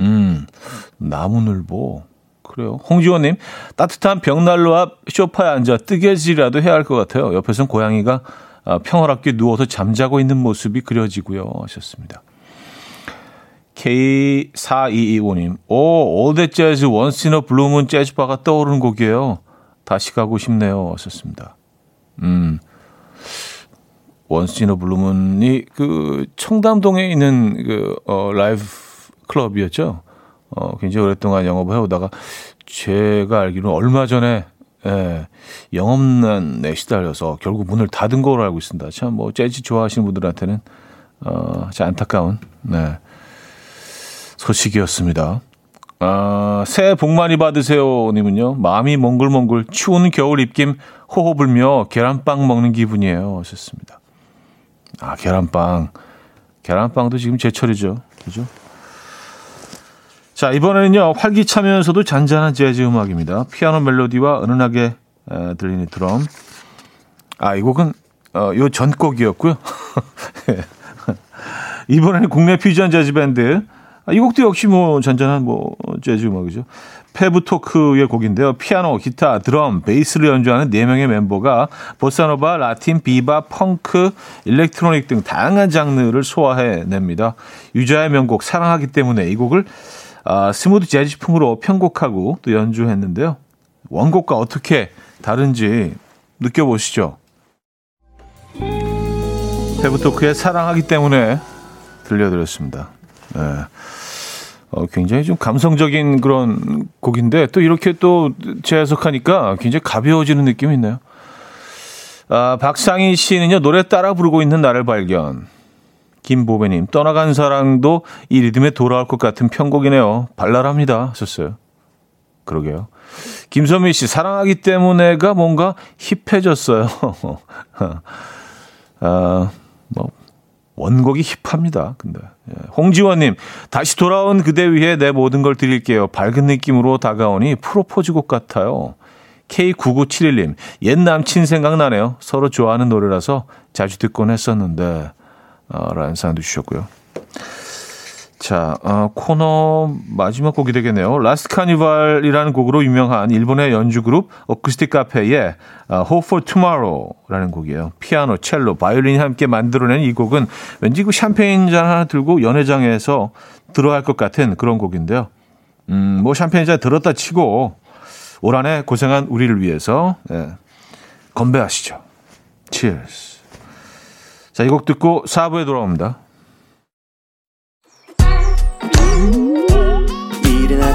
A: 음, 나무늘보. 그래요. 홍지원님, 따뜻한 벽난로 앞 쇼파에 앉아 뜨개질이라도 해야 할 것 같아요. 옆에선 고양이가 아, 평화롭게 누워서 잠자고 있는 모습이 그려지고요. 하셨습니다. K4225님, 오, old 재즈 Once in a Blue Moon 재즈바가 떠오르는 곡이에요. 다시 가고 싶네요. 하셨습니다. 음, 원스너 블루문이 그 청담동에 있는 그, 어, 라이브 클럽이었죠. 어, 굉장히 오랫동안 영업을 해오다가 제가 알기로는 얼마 전에 예, 영업난에 시달려서 결국 문을 닫은 걸로 알고 있습니다. 참 뭐 재즈 좋아하시는 분들한테는 어, 참 안타까운 네, 소식이었습니다. 아, 새해 복 많이 받으세요, 님은요. 마음이 몽글몽글 추운 겨울 입김 호호 불며 계란빵 먹는 기분이에요. 하셨습니다. 아, 계란빵. 계란빵도 지금 제철이죠. 그죠? 자, 이번에는요, 활기차면서도 잔잔한 재즈 음악입니다. 피아노 멜로디와 은은하게 에, 들리는 드럼. 아, 이 곡은, 어, 요 전곡이었고요. 이번에는 국내 퓨전 재즈 밴드. 아, 이 곡도 역시 뭐 잔잔한 뭐 재즈 음악이죠. 페브 토크의 곡인데요. 피아노, 기타, 드럼, 베이스를 연주하는 4명의 멤버가 보사노바, 라틴, 비밥, 펑크, electronic 등 다양한 장르를 소화해냅니다. 유재하의 명곡 사랑하기 때문에 이 곡을 아, smooth 재즈풍으로 편곡하고 또 연주했는데요. 원곡과 어떻게 다른지 느껴보시죠. 페브 토크의 사랑하기 때문에 들려드렸습니다. 네. 어, 굉장히 좀 감성적인 그런 곡인데 또 이렇게 또 재해석하니까 굉장히 가벼워지는 느낌이 있네요. 아, 박상희 씨는요, 노래 따라 부르고 있는 나를 발견. 김보배님, 떠나간 사랑도 이 리듬에 돌아올 것 같은 편곡이네요. 발랄합니다. 하셨어요. 그러게요. 김선미 씨, 사랑하기 때문에가 뭔가 힙해졌어요. 아, 뭐, 원곡이 힙합니다. 근데. 예. 홍지원님, 다시 돌아온 그대 위해 내 모든 걸 드릴게요. 밝은 느낌으로 다가오니 프로포즈곡 같아요. K9971님, 옛 남친 생각나네요. 서로 좋아하는 노래라서 자주 듣곤 했었는데. 어, 라는 사연도 주셨고요. 자, 어, 코너 마지막 곡이 되겠네요. Last Carnival이라는 곡으로 유명한 일본의 연주 그룹 Acoustic Cafe의 어, Hope for Tomorrow라는 곡이에요. 피아노, 첼로, 바이올린이 함께 만들어낸 이 곡은 왠지 그 샴페인 잔 하나 들고 연회장에서 들어갈 것 같은 그런 곡인데요. 음, 뭐 샴페인 잔 들었다 치고 올 한 해 고생한 우리를 위해서 예, 건배하시죠. Cheers. 자, 이 곡 듣고 4부에 돌아옵니다.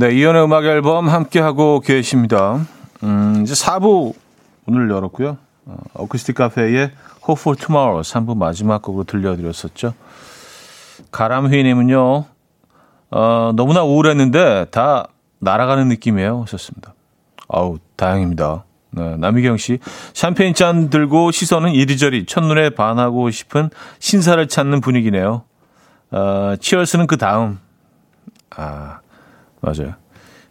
A: 네, 이현우의 음악 앨범 함께하고 계십니다. 음, 이제 4부 오늘 열었고요. 어, 어쿠스틱 카페의 Hope for Tomorrow 3부 마지막 곡으로 들려드렸었죠. 가람휘님은요, 어, 너무나 우울했는데 다 날아가는 느낌이에요. 하셨습니다. 아우, 다행입니다. 네, 남희경 씨. 샴페인 잔 들고 시선은 이리저리 첫눈에 반하고 싶은 신사를 찾는 분위기네요. 어, 치얼스는 그 다음. 아, 맞아요.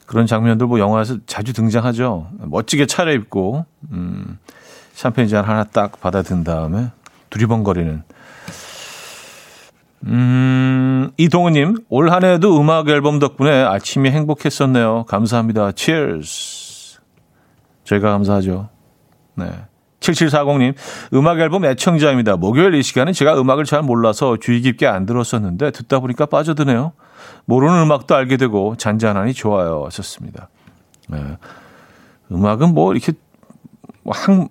A: 그런 장면들 뭐 영화에서 자주 등장하죠. 멋지게 차려입고, 음, 샴페인 잔 하나 딱 받아든 다음에 두리번거리는. 음, 이동우님, 올 한 해도 음악 앨범 덕분에 아침이 행복했었네요. 감사합니다. Cheers. 저희가 감사하죠. 네. 7740님, 음악 앨범 애청자입니다. 목요일 이 시간은 제가 음악을 잘 몰라서 주의 깊게 안 들었었는데 듣다 보니까 빠져드네요. 모르는 음악도 알게 되고 잔잔하니 좋아요. 하셨습니다. 네. 음악은 뭐 이렇게 뭐 한,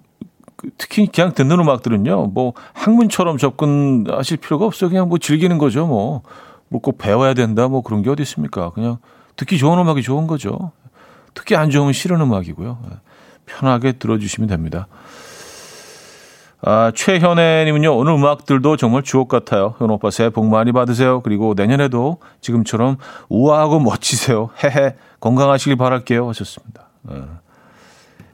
A: 그 특히 그냥 듣는 음악들은요, 뭐 학문처럼 접근하실 필요가 없어요. 그냥 뭐 즐기는 거죠, 뭐. 뭐꼭 배워야 된다, 뭐 그런 게 어디 있습니까? 그냥 듣기 좋은 음악이 좋은 거죠. 특히 안 좋으면 싫은 음악이고요. 예. 편하게 들어주시면 됩니다. 아, 최현애님은요, 오늘 음악들도 정말 주옥 같아요. 현 오빠 새해 복 많이 받으세요. 그리고 내년에도 지금처럼 우아하고 멋지세요. 헤헤. 건강하시길 바랄게요. 하셨습니다. 네.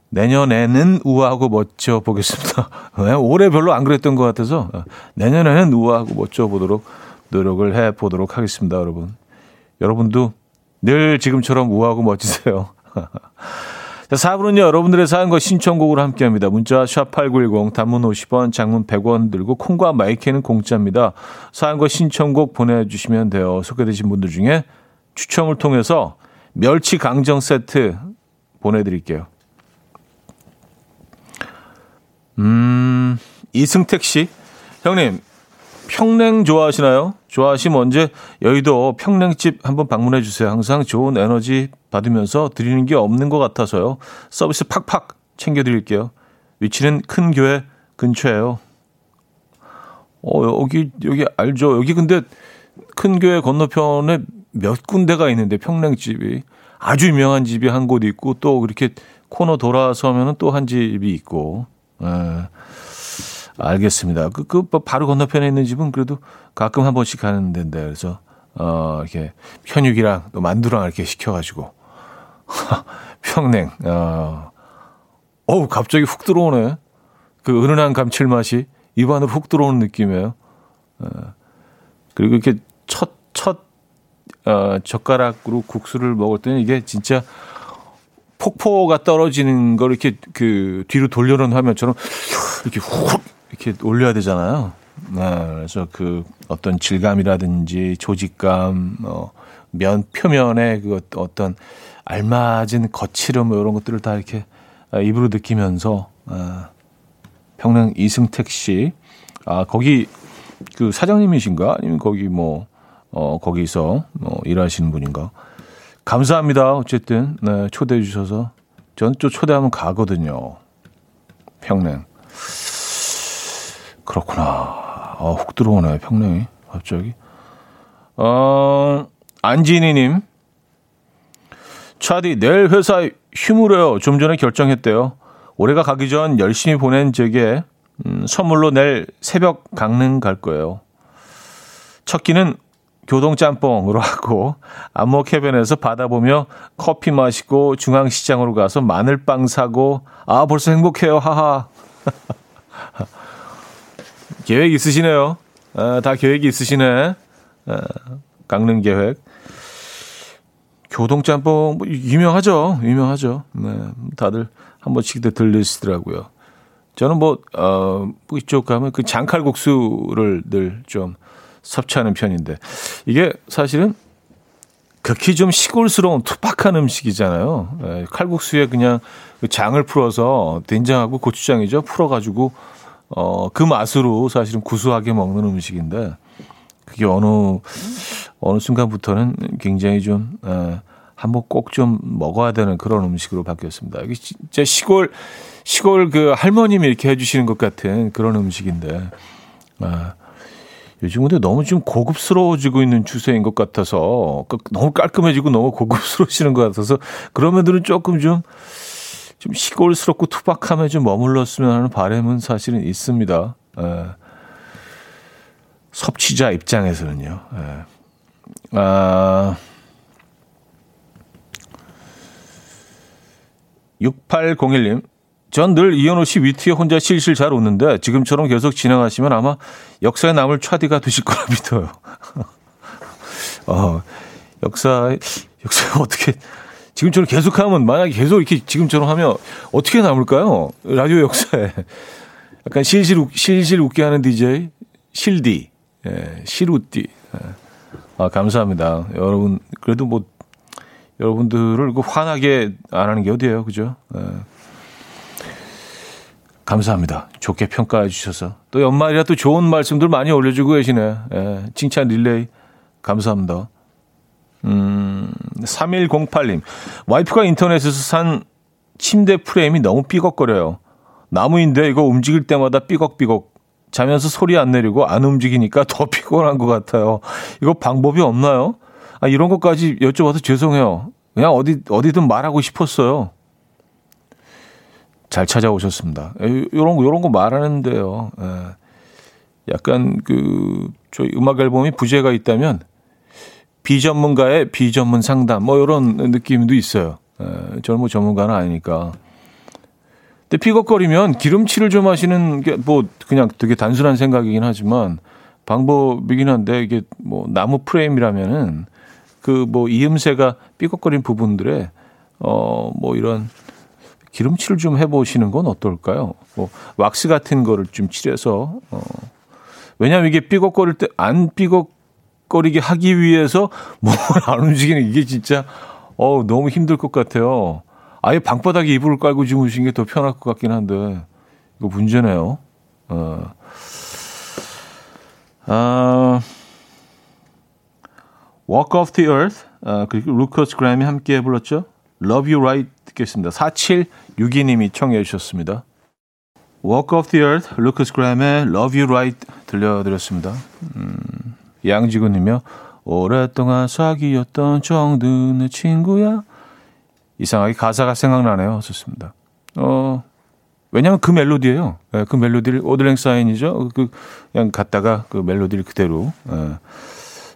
A: 내년에는 우아하고 멋져 보겠습니다. 네, 올해 별로 안 그랬던 것 같아서 어, 내년에는 우아하고 멋져 보도록 노력을 해 보도록 하겠습니다, 여러분. 여러분도 늘 지금처럼 우아하고 멋지세요. 자, 4부는요, 여러분들의 사연과 신청곡으로 함께 합니다. 문자 샵8910, 단문 50원, 장문 100원 들고, 콩과 마이크는 공짜입니다. 사연과 신청곡 보내주시면 돼요. 소개되신 분들 중에 추첨을 통해서 멸치 강정 세트 보내드릴게요. 음, 이승택 씨. 형님, 평냉 좋아하시나요? 좋아하시면 언제 여의도 평냉집 한번 방문해 주세요. 항상 좋은 에너지 받으면서 드리는 게 없는 것 같아서요. 서비스 팍팍 챙겨 드릴게요. 위치는 큰 교회 근처에요. 어, 여기, 여기 알죠? 여기 근데 큰 교회 건너편에 몇 군데가 있는데 평냉집이 아주 유명한 집이 한 곳 있고 또 그렇게 코너 돌아서면은 또 한 집이 있고. 에. 예. 알겠습니다. 그, 그, 뭐 바로 건너편에 있는 집은 그래도 가끔 한 번씩 가는 데인데, 그래서, 어, 이렇게 편육이랑 또 만두랑 이렇게 시켜가지고, 평냉, 어, 어우, 갑자기 훅 들어오네. 그 은은한 감칠맛이 입안으로 훅 들어오는 느낌이에요. 어, 그리고 이렇게 첫, 첫, 어, 젓가락으로 국수를 먹을 때는 이게 진짜 폭포가 떨어지는 걸 이렇게 그 뒤로 돌려놓은 화면처럼 이렇게 훅 이렇게 올려야 되잖아요. 네, 그래서 그 어떤 질감이라든지 조직감, 어, 면 표면의 그 어떤 알맞은 거칠음 뭐 이런 것들을 다 이렇게 아, 입으로 느끼면서 아, 평양 이승택 씨, 아 거기 그 사장님이신가 아니면 거기 뭐 어, 거기서 뭐 일하시는 분인가? 감사합니다. 어쨌든 네, 초대해 주셔서 전 또 초대하면 가거든요. 평냉. 그렇구나. 아, 훅 들어오네, 평냉이. 갑자기. 어, 안진희님. 차디, 내일 회사 휴무래요. 좀 전에 결정했대요. 올해가 가기 전 열심히 보낸 적에 음, 선물로 내일 새벽 강릉 갈 거예요. 첫 끼는 교동짬뽕으로 하고 안목 해변에서 바다 보며 커피 마시고 중앙시장으로 가서 마늘빵 사고 아 벌써 행복해요 하하 계획 있으시네요. 아, 다 계획이 있으시네. 아, 강릉 계획. 교동짬뽕 뭐 유명하죠. 유명하죠. 네, 다들 한 번씩들 들리시더라고요. 저는 뭐, 어, 뭐 이쪽 가면 그 장칼국수를 늘 좀 섭취하는 편인데 이게 사실은 극히 좀 시골스러운 투박한 음식이잖아요. 네, 칼국수에 그냥 그 장을 풀어서 된장하고 고추장이죠. 풀어가지고 어, 그 맛으로 사실은 구수하게 먹는 음식인데 그게 어느 어느 순간부터는 굉장히 좀 에, 한번 꼭 좀 먹어야 되는 그런 음식으로 바뀌었습니다. 이게 진짜 시골 시골 그 할머님이 이렇게 해주시는 것 같은 그런 음식인데 아, 요즘 근데 너무 좀 고급스러워지고 있는 추세인 것 같아서 그 너무 깔끔해지고 너무 고급스러워지는 것 같아서 그런 면들은 조금 좀 좀 시골스럽고 투박함에 좀 머물렀으면 하는 바람은 사실은 있습니다. 에. 예. 섭취자 입장에서는요. 에. 예. 아, 6801님. 전 늘 이현우 씨 위트에 혼자 실실 잘 웃는데 지금처럼 계속 진행하시면 아마 역사에 남을 차디가 되실 거라 믿어요. 어, 역사, 역사 어떻게 지금처럼 계속하면 만약에 계속 이렇게 지금처럼 하면 어떻게 남을까요? 라디오 역사에 약간 실실 웃, 실실 웃게 하는 DJ 실디 예, 실우띠 예. 아 감사합니다 여러분 그래도 뭐 여러분들을 그 화나게 안 하는 게 어디예요 그죠? 예. 감사합니다. 좋게 평가해 주셔서. 또 연말이라 또 좋은 말씀들 많이 올려주고 계시네. 예, 칭찬 릴레이. 감사합니다. 음, 3108님. 와이프가 인터넷에서 산 침대 프레임이 너무 삐걱거려요. 나무인데 이거 움직일 때마다 삐걱삐걱 자면서 소리 안 내리고 안 움직이니까 더 피곤한 것 같아요. 이거 방법이 없나요? 아, 이런 것까지 여쭤봐서 죄송해요. 그냥 어디, 어디든 말하고 싶었어요. 잘 찾아오셨습니다. 요런 거, 요런 거 말하는데요. 에. 약간 그, 저희 음악 앨범이 부재가 있다면 비전문가의 비전문 상담 뭐 이런 느낌도 있어요. 에, 저는 뭐 전문가는 아니니까. 근데 삐걱거리면 기름칠을 좀 하시는 게 뭐 그냥 되게 단순한 생각이긴 하지만 방법이긴 한데 이게 뭐 나무 프레임이라면은 그 뭐 이음새가 삐걱거린 부분들에 어 뭐 이런 기름칠을 좀 해보시는 건 어떨까요? 뭐 왁스 같은 거를 좀 칠해서 어 왜냐하면 이게 삐걱거릴 때 안 삐걱 거리게 하기 위해서 몸을 안 움직이는 이게 진짜 어 너무 힘들 것 같아요. 아예 방바닥에 이불을 깔고 주무시는 게 더 편할 것 같긴 한데 이거 문제네요. 어. 아, Walk Off the Earth 아, 그리고 루커스 그램이 함께 불렀죠. Love You Right 듣겠습니다. 4762님이 청해 주셨습니다. Walk Off the Earth, 루커스 그램의 Love You Right 들려드렸습니다. 음, 양지구님이요. 오랫동안 사귀었던 정든의 친구야. 이상하게 가사가 생각나네요. 좋습니다. 어, 왜냐하면 그 멜로디예요. 네, 그 멜로디를 오드랭 사인이죠. 그 그냥 갖다가 그 멜로디를 그대로 네,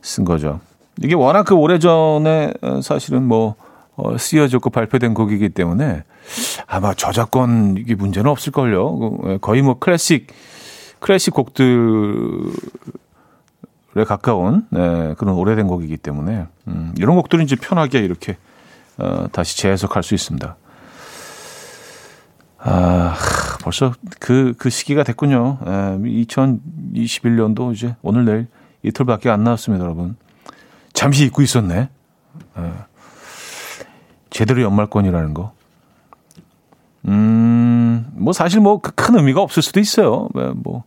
A: 쓴 거죠. 이게 워낙 그 오래 전에 어, 사실은 뭐 어, 쓰여졌고 발표된 곡이기 때문에 아마 저작권 이게 문제는 없을 걸요. 그, 예, 거의 뭐 클래식 클래식 곡들에 가까운 네, 그런 오래된 곡이기 때문에 음, 이런 곡들은 이제 편하게 이렇게 어, 다시 재해석할 수 있습니다. 아, 벌써 그, 그 시기가 됐군요. 에, 2021년도 이제 오늘 내일 이틀밖에 안 나왔습니다, 여러분. 잠시 잊고 있었네. 에, 제대로 연말권이라는 거. 음, 뭐 사실 뭐 큰 의미가 없을 수도 있어요. 뭐,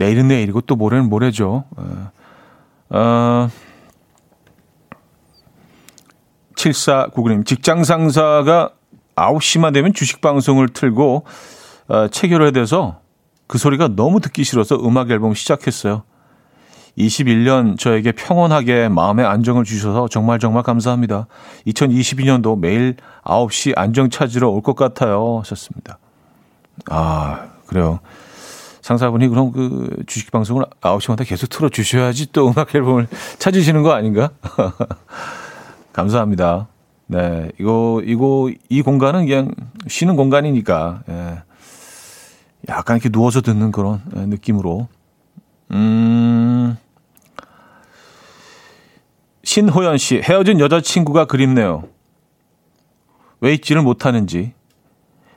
A: 내일은 내일이고 또 모레는 모레죠. 에, 어, 7499님, 직장 상사가 9시만 되면 주식 방송을 틀고 어, 체결해야 돼서 그 소리가 너무 듣기 싫어서 음악 앨범 시작했어요. 21년 저에게 평온하게 마음의 안정을 주셔서 정말 정말 감사합니다. 2022년도 매일 9시 안정 찾으러 올 것 같아요. 하셨습니다. 아, 그래요. 상사분이 그럼 그 주식 방송을 9시마다 계속 틀어 주셔야지 또 음악 앨범을 찾으시는 거 아닌가? 감사합니다. 네, 이거, 이거, 이 공간은 그냥 쉬는 공간이니까, 예. 약간 이렇게 누워서 듣는 그런 예, 느낌으로. 음, 신호연 씨, 헤어진 여자친구가 그립네요. 왜 잊지를 못하는지.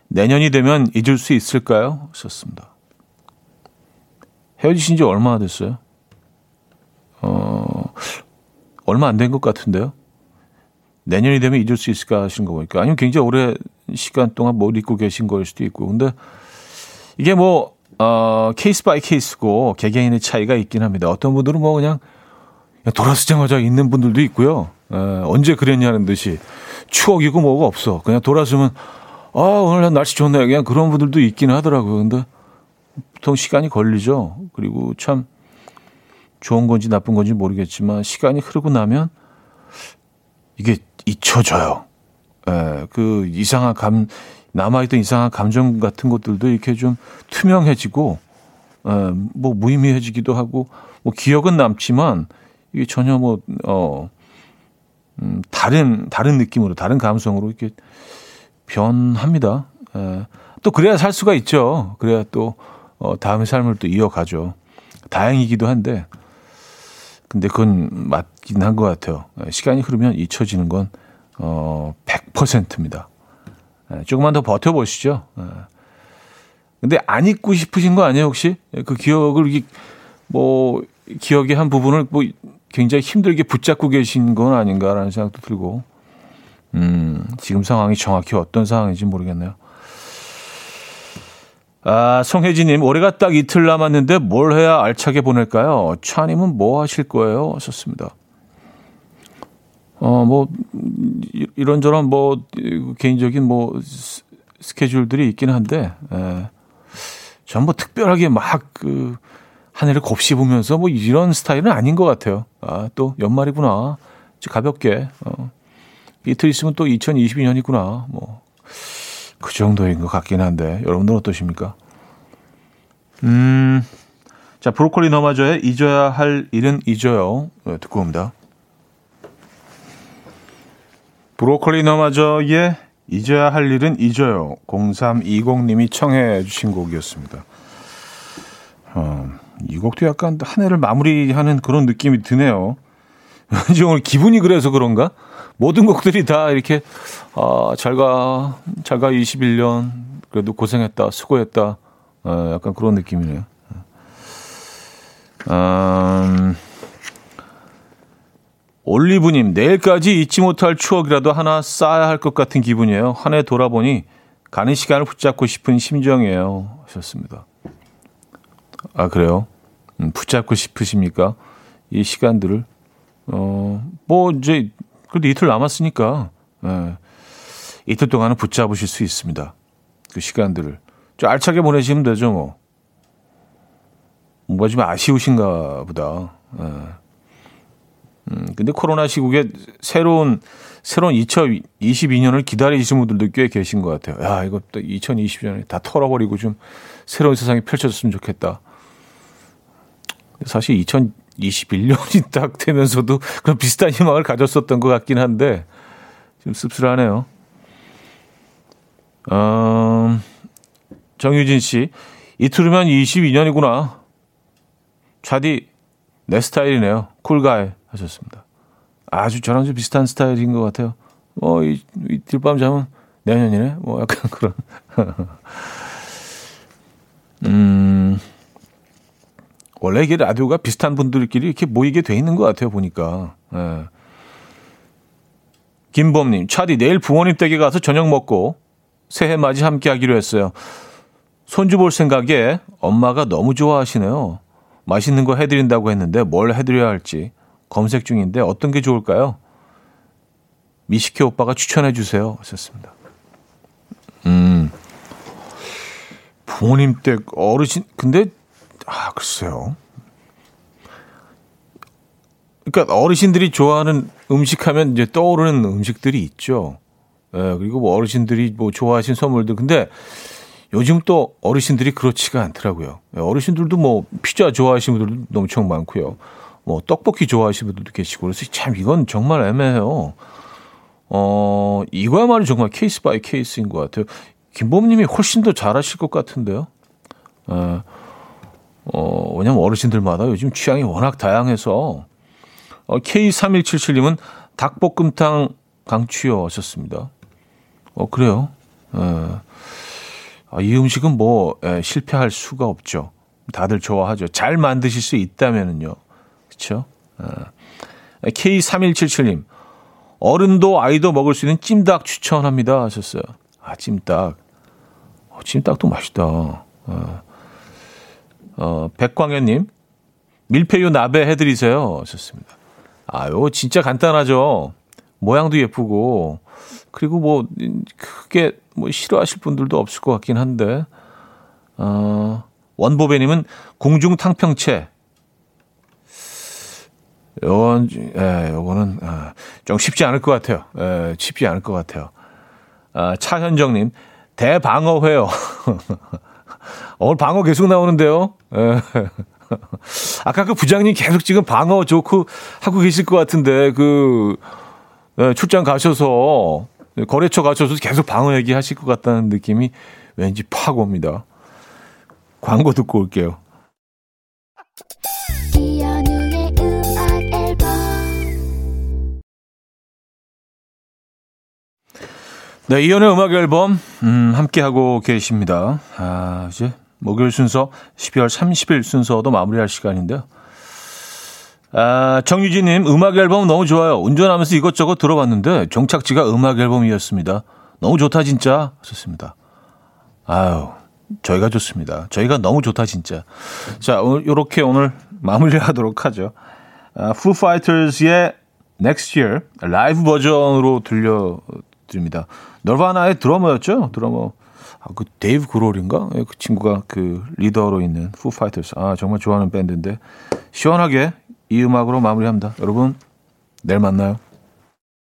A: 내년이 되면 잊을 수 있을까요? 하셨습니다. 헤어지신 지 얼마나 됐어요? 어, 얼마 안 된 것 같은데요? 내년이 되면 잊을 수 있을까 하시는 거 보니까 아니면 굉장히 오래 시간 동안 못 잊고 계신 걸 수도 있고 근데 이게 뭐 어, case by case고 개개인의 차이가 있긴 합니다. 어떤 분들은 뭐 그냥 돌아서자마자 잊는 분들도 있고요. 에, 언제 그랬냐는 듯이 추억이고 뭐가 없어. 그냥 돌아서면 아 오늘 날씨 좋네. 그냥 그런 분들도 있긴 하더라고요. 근데 보통 시간이 걸리죠. 그리고 참 좋은 건지 나쁜 건지 모르겠지만 시간이 흐르고 나면 이게 잊혀져요. 예, 그 이상한 감, 남아있던 이상한 감정 같은 것들도 이렇게 좀 투명해지고, 예, 뭐 무의미해지기도 하고, 뭐 기억은 남지만, 이게 전혀 뭐, 어, 음, 다른, 다른 느낌으로, 다른 감성으로 이렇게 변합니다. 예. 또 그래야 살 수가 있죠. 그래야 또, 어, 다음의 삶을 또 이어가죠. 다행이기도 한데, 근데 그건 맞긴 한 것 같아요. 예, 시간이 흐르면 잊혀지는 건, 어, 100%입니다. 예, 조금만 더 버텨보시죠. 예. 근데 안 잊고 싶으신 거 아니에요, 혹시? 그 기억을, 뭐, 기억의 한 부분을 뭐 굉장히 힘들게 붙잡고 계신 건 아닌가라는 생각도 들고, 음, 지금 상황이 정확히 어떤 상황인지 모르겠네요. 아, 송혜진님, 올해가 딱 이틀 남았는데 뭘 해야 알차게 보낼까요? 차님은 뭐 하실 거예요? 하셨습니다. 어, 뭐, 이런저런 뭐, 개인적인 뭐, 스케줄들이 있긴 한데, 예. 전뭐 특별하게 막 그, 하늘을 곱씹으면서 뭐 이런 스타일은 아닌 것 같아요. 아, 또 연말이구나. 가볍게, 어. 이틀 있으면 또 2022년이구나. 뭐, 그 정도인 것 같긴 한데, 여러분들 어떠십니까? 음, 자, 브로콜리 너마저의 잊어야 할 일은 잊어요. 네, 듣고 옵니다. 브로콜리 너마저의 잊어야 할 일은 잊어요. 0320님이 청해 주신 곡이었습니다. 어, 이 곡도 약간 한 해를 마무리하는 그런 느낌이 드네요. 왠지 오늘 기분이 그래서 그런가? 모든 곡들이 다 이렇게, 아, 잘 가, 잘가 21년. 그래도 고생했다, 수고했다. 어, 약간 그런 느낌이네요. 음, 올리브님, 내일까지 잊지 못할 추억이라도 하나 쌓아야 할 것 같은 기분이에요. 한 해 돌아보니 가는 시간을 붙잡고 싶은 심정이에요. 하셨습니다. 아, 그래요? 음, 붙잡고 싶으십니까? 이 시간들을. 어, 뭐, 이제, 그래도 이틀 남았으니까, 예, 이틀 동안은 붙잡으실 수 있습니다. 그 시간들을. 좀 알차게 보내시면 되죠, 뭐. 뭔가 좀 아쉬우신가 보다. 예. 음, 근데 코로나 시국에 새로운, 새로운 2022년을 기다리시는 분들도 꽤 계신 것 같아요. 야, 이거 또 2020년에 다 털어버리고 좀 새로운 세상이 펼쳐졌으면 좋겠다. 사실 2021년이 딱 되면서도 그런 비슷한 희망을 가졌었던 것 같긴 한데, 좀 씁쓸하네요. 음, 정유진 씨, 이틀 후면 22년이구나. 차디, 내 스타일이네요. 쿨가이 하셨습니다. 아주 저랑 좀 비슷한 스타일인 것 같아요. 뭐, 이, 이 뒷밤 잠은 내년이네? 뭐, 약간 그런. 음, 원래 이게 라디오가 비슷한 분들끼리 이렇게 모이게 돼 있는 것 같아요, 보니까. 예. 김범님, 차디, 내일 부모님 댁에 가서 저녁 먹고 새해 맞이 함께 하기로 했어요. 손주 볼 생각에 엄마가 너무 좋아하시네요. 맛있는 거 해드린다고 했는데 뭘 해드려야 할지 검색 중인데 어떤 게 좋을까요? 미식회 오빠가 추천해 주세요. 하셨습니다. 음, 부모님 댁 어르신, 근데, 아, 글쎄요. 그러니까 어르신들이 좋아하는 음식 하면 이제 떠오르는 음식들이 있죠. 예, 그리고 뭐 어르신들이 뭐 좋아하신 선물들. 근데 요즘 또 어르신들이 그렇지가 않더라고요. 예, 어르신들도 뭐 피자 좋아하시는 분들도 엄청 많고요. 뭐 떡볶이 좋아하시는 분들도 계시고 그래서 참 이건 정말 애매해요. 어, 이거야말로 정말 case by case인 것 같아요. 김범님이 훨씬 더 잘하실 것 같은데요. 에, 어, 왜냐면 어르신들마다 요즘 취향이 워낙 다양해서 어, K3177님은 닭볶음탕 강추요 하셨습니다. 어, 그래요. 에. 아, 이 음식은 뭐 에, 실패할 수가 없죠. 다들 좋아하죠. 잘 만드실 수 있다면은요. 그렇죠? K3177님. 어른도 아이도 먹을 수 있는 찜닭 추천합니다 하셨어요. 아, 찜닭. 어, 찜닭도 맛있다. 어, 어 백광현님. 밀푀유 나베 해드리세요 하셨습니다. 아, 요 진짜 간단하죠. 모양도 예쁘고 그리고 뭐 크게 뭐 싫어하실 분들도 없을 것 같긴 한데 어, 원보배님은 공중 탕평채 요건 예, 요거는 아, 좀 쉽지 않을 것 같아요. 예, 쉽지 않을 것 같아요. 아, 차현정님 대방어회요. 오늘 방어 계속 나오는데요. 예. 아까 그 부장님 계속 지금 방어 좋고 하고 계실 것 같은데 그 예, 출장 가셔서 거래처 가셔서 계속 방어 얘기 하실 것 같다는 느낌이 왠지 팍 옵니다. 광고 듣고 올게요. 네, 이연의 음악 앨범, 음, 함께하고 계십니다. 아, 이제 목요일 순서, 12월 30일 순서도 마무리할 시간인데요. 아, 정유진님, 음악 앨범 너무 좋아요. 운전하면서 이것저것 들어봤는데, 종착지가 음악 앨범이었습니다. 너무 좋다, 진짜. 좋습니다. 아유, 저희가 좋습니다. 저희가 너무 좋다, 진짜. 자, 오늘, 요렇게 오늘 마무리 하도록 하죠. 아, Foo Fighters의 Next Year 라이브 버전으로 들려드립니다. 너바나의 드러머였죠? 드러머. 아, 그 데이브 그롤인가? 예, 그 친구가 그 리더로 있는 Foo Fighters. 아, 정말 좋아하는 밴드인데 시원하게 이 음악으로 마무리합니다. 여러분, 내일 만나요.